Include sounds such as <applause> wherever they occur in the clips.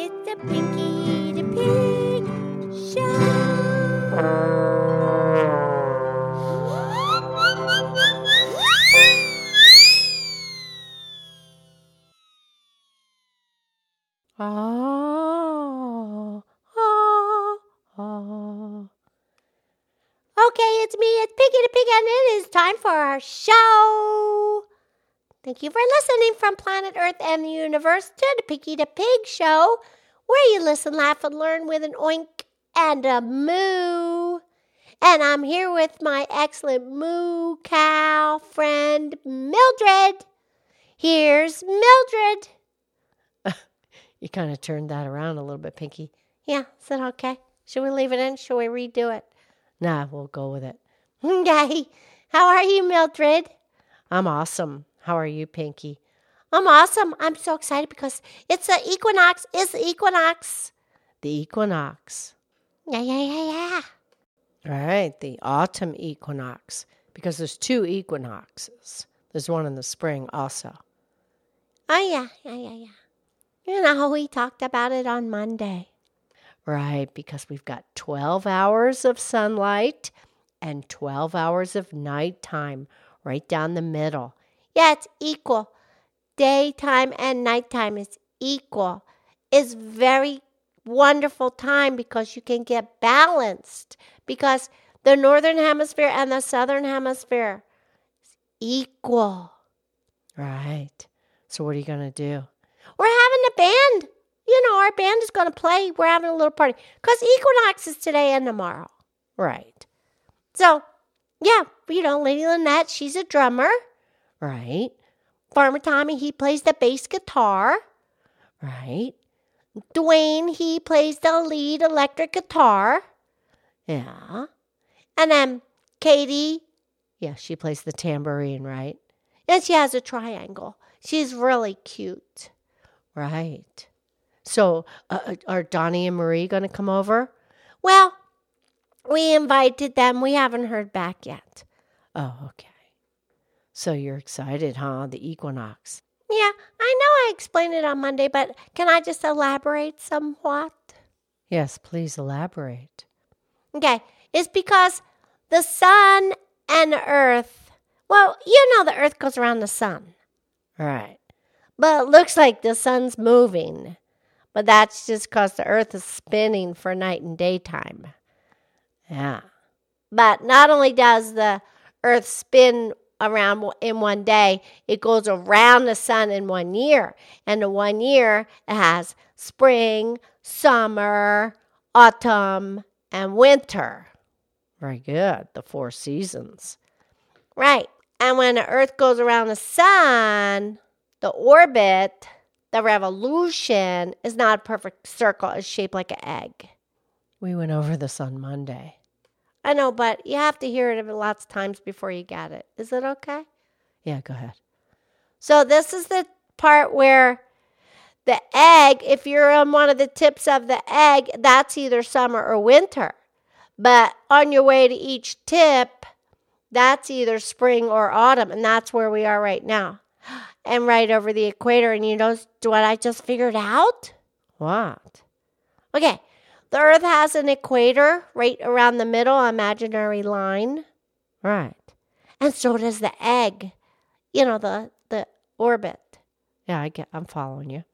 It's the Pinky the Pig Show. Oh, oh, oh. Okay, it's me, it's Piggy the Pig, and it is time for our show. Thank you for listening from planet Earth and the universe to the Piggy the Pig show, where you listen, laugh, and learn with an oink and a moo. And I'm here with my excellent moo cow friend, Mildred. Here's Mildred. <laughs> You kind of turned that around a little bit, Pinky. Yeah, is that okay? Should we leave it in? Should we redo it? Nah, we'll go with it. <laughs> Okay. How are you, Mildred? I'm awesome. How are you, Pinky? I'm awesome. I'm so excited because it's the equinox. It's the equinox. The equinox. Yeah, yeah, yeah, yeah. All right, the autumn equinox. Because there's two equinoxes. There's one in the spring also. Oh, yeah, yeah, yeah, yeah. You know, how we talked about it on Monday. Right, because we've got 12 hours of sunlight and 12 hours of nighttime right down the middle. Yeah, it's equal. Daytime and nighttime is equal. It's very wonderful time because you can get balanced because the northern hemisphere and the southern hemisphere is equal. Right. So, what are you going to do? We're having a band. You know, our band is going to play. We're having a little party because equinox is today and tomorrow. Right. So, yeah, you know, Lady Lynette, she's a drummer. Right. Farmer Tommy, he plays the bass guitar. Right. Dwayne, he plays the lead electric guitar. Yeah. And then Katie, Yeah, she plays the tambourine, right? and she has a triangle. She's really cute. Right. So, uh, are Donnie and Marie going to come over? Well, we invited them. We haven't heard back yet. Oh, okay. So you're excited, huh? The equinox. Yeah, I know I explained it on Monday, but can I just elaborate somewhat? Yes, please elaborate. Okay, it's because the sun and earth, well, you know the earth goes around the sun, Right. but it looks like the sun's moving. But that's just because the earth is spinning for night and daytime. Yeah. But not only does the earth spin around in one day, it goes around the sun in one year. And in one year, it has spring, summer, autumn, and winter. Very good. The four seasons. Right. And when the earth goes around the sun, the orbit, the revolution is not a perfect circle, it's shaped like an egg. We went over this on Monday. I know, but you have to hear it lots of times before you get it. Is it okay? Yeah, go ahead. So this is the part where the egg, if you're on one of the tips of the egg, that's either summer or winter. But on your way to each tip, that's either spring or autumn, and that's where we are right now. <gasps> And right over the equator, and you know what I just figured out? What? Okay, the Earth has an equator right around the middle, imaginary line, Right. and so does the egg. You know the the orbit. Yeah, I get I'm following you.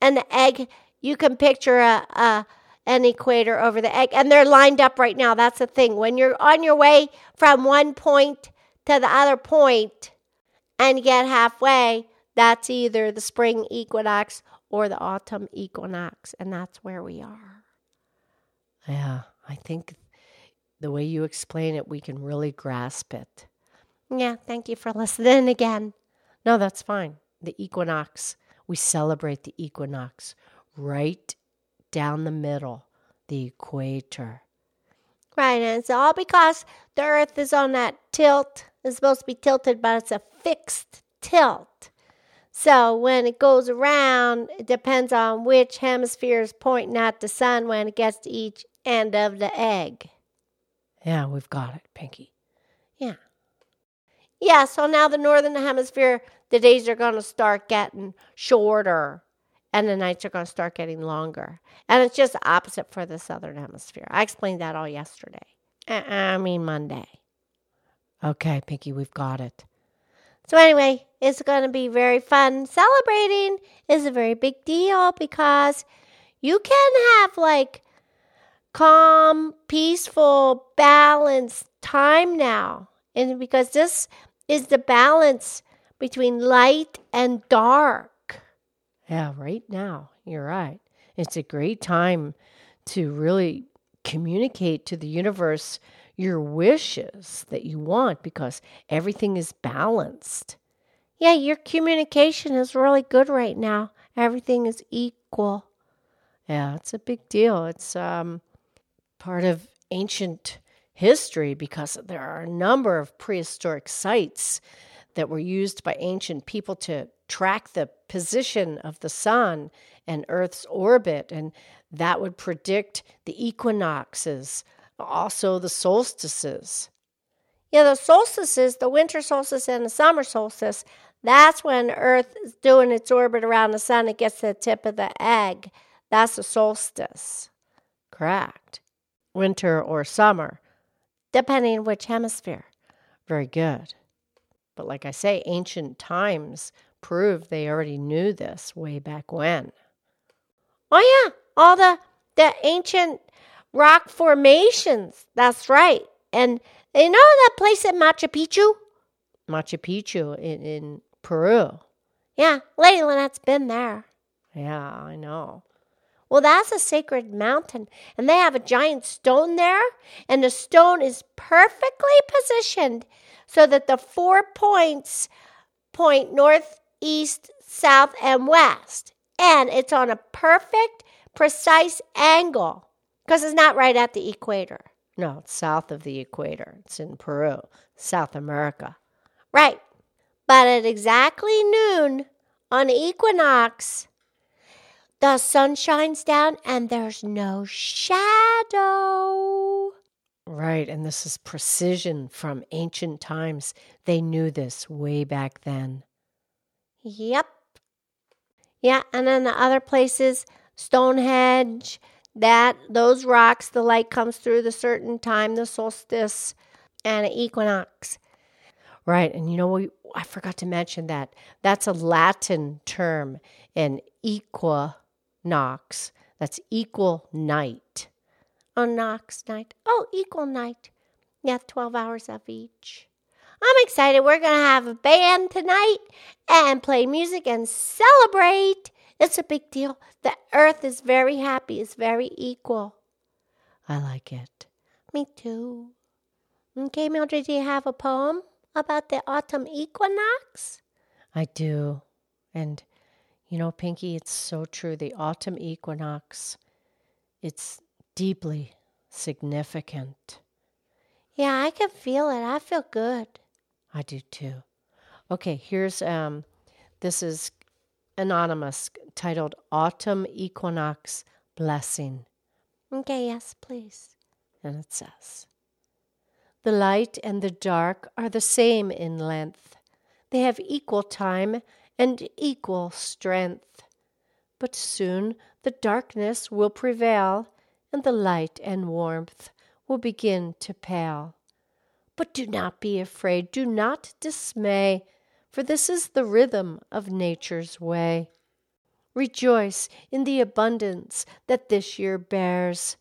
and the egg you can picture a, a an equator over the egg and they're lined up right now that's the thing when you're on your way from one point to the other point and you get halfway that's either the spring equinox or the autumn equinox and that's where we are Yeah, I think the way you explain it, we can really grasp it. yeah thank you for listening again No, that's fine. The equinox, we celebrate the equinox right down the middle, the equator. right and it's all because the earth is on that tilt it's supposed to be tilted but it's a fixed tilt So when it goes around, it depends on which hemisphere is pointing at the sun when it gets to each end of the egg. Yeah, we've got it, Pinky. Yeah. Yeah, so now the northern hemisphere, the days are going to start getting shorter. and the nights are going to start getting longer. And it's just opposite for the southern hemisphere. I explained that all yesterday. I mean, Monday. Okay, Pinky, we've got it. So, anyway, it's going to be very fun. Celebrating is a very big deal because you can have like calm, peaceful, balanced time now. And because this is the balance between light and dark. Yeah, right now, you're right. It's a great time to really communicate to the universe your wishes that you want because everything is balanced. Yeah, your communication is really good right now. Everything is equal. Yeah, it's a big deal. It's um part of ancient history because there are a number of prehistoric sites that were used by ancient people to track the position of the sun and Earth's orbit, and that would predict the equinoxes, also the solstices. Yeah, the solstices, the winter solstice and the summer solstice, that's when Earth is doing its orbit around the sun. It gets the tip of the egg. That's the solstice. Correct. Winter or summer depending which hemisphere. Very good. But like I say, ancient times prove they already knew this way back when. Oh yeah, all the the ancient rock formations. That's right. And you know that place at Machu Picchu? Machu Picchu in, in Peru. Yeah, Lady Lynette's been there. Yeah, I know. Well, that's a sacred mountain, and they have a giant stone there, and the stone is perfectly positioned so that the four points point north, east, south, and west. And it's on a perfect, precise angle because it's not right at the equator. No, it's south of the equator. It's in Peru, South America. Right. But at exactly noon on equinox, the sun shines down and there's no shadow. Right, and this is precision from ancient times. They knew this way back then. Yep. Yeah, and then the other places, Stonehenge, that those rocks, the light comes through the certain time, the solstice and equinox. Right, and you know we I forgot to mention that. That's a Latin term, and equa Nox. That's equal night. Oh, Nox night. Oh, equal night. Yeah, 12 hours of each. I'm excited. We're going to have a band tonight and play music and celebrate. It's a big deal. The earth is very happy, it's very equal. I like it. Me too. Okay, Mildred, do you have a poem about the autumn equinox? I do. And you know, Pinky, it's so true. The autumn equinox, it's deeply significant. Yeah, I can feel it. I feel good. I do too. Okay, here's um this is anonymous titled Autumn Equinox Blessing. Okay, yes, please. And it says The light and the dark are the same in length. They have equal time and equal strength. But soon the darkness will prevail, and the light and warmth will begin to pale. But do not be afraid, do not dismay, for this is the rhythm of nature's way. Rejoice in the abundance that this year bears.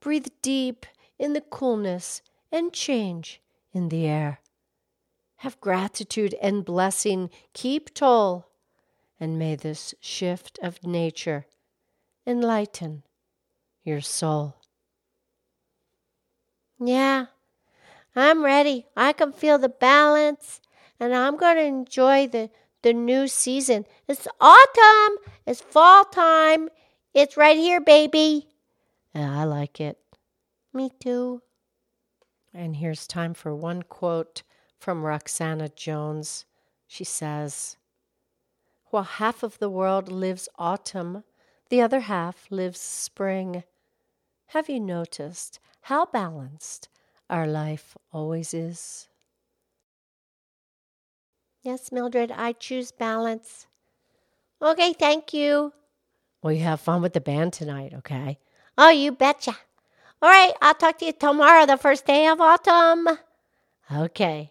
Breathe deep in the coolness and change in the air. Have gratitude and blessing keep toll, and may this shift of nature enlighten your soul. Yeah, I'm ready. I can feel the balance, and I'm going to enjoy the, the new season. It's autumn, it's fall time. It's right here, baby. Yeah, I like it. Me too. And here's time for one quote from Roxana Jones. She says, While half of the world lives autumn, the other half lives spring. Have you noticed how balanced our life always is? Yes, Mildred, I choose balance. Okay, thank you. Well, you have fun with the band tonight, okay? Oh, you betcha. All right, I'll talk to you tomorrow, the first day of autumn. Okay.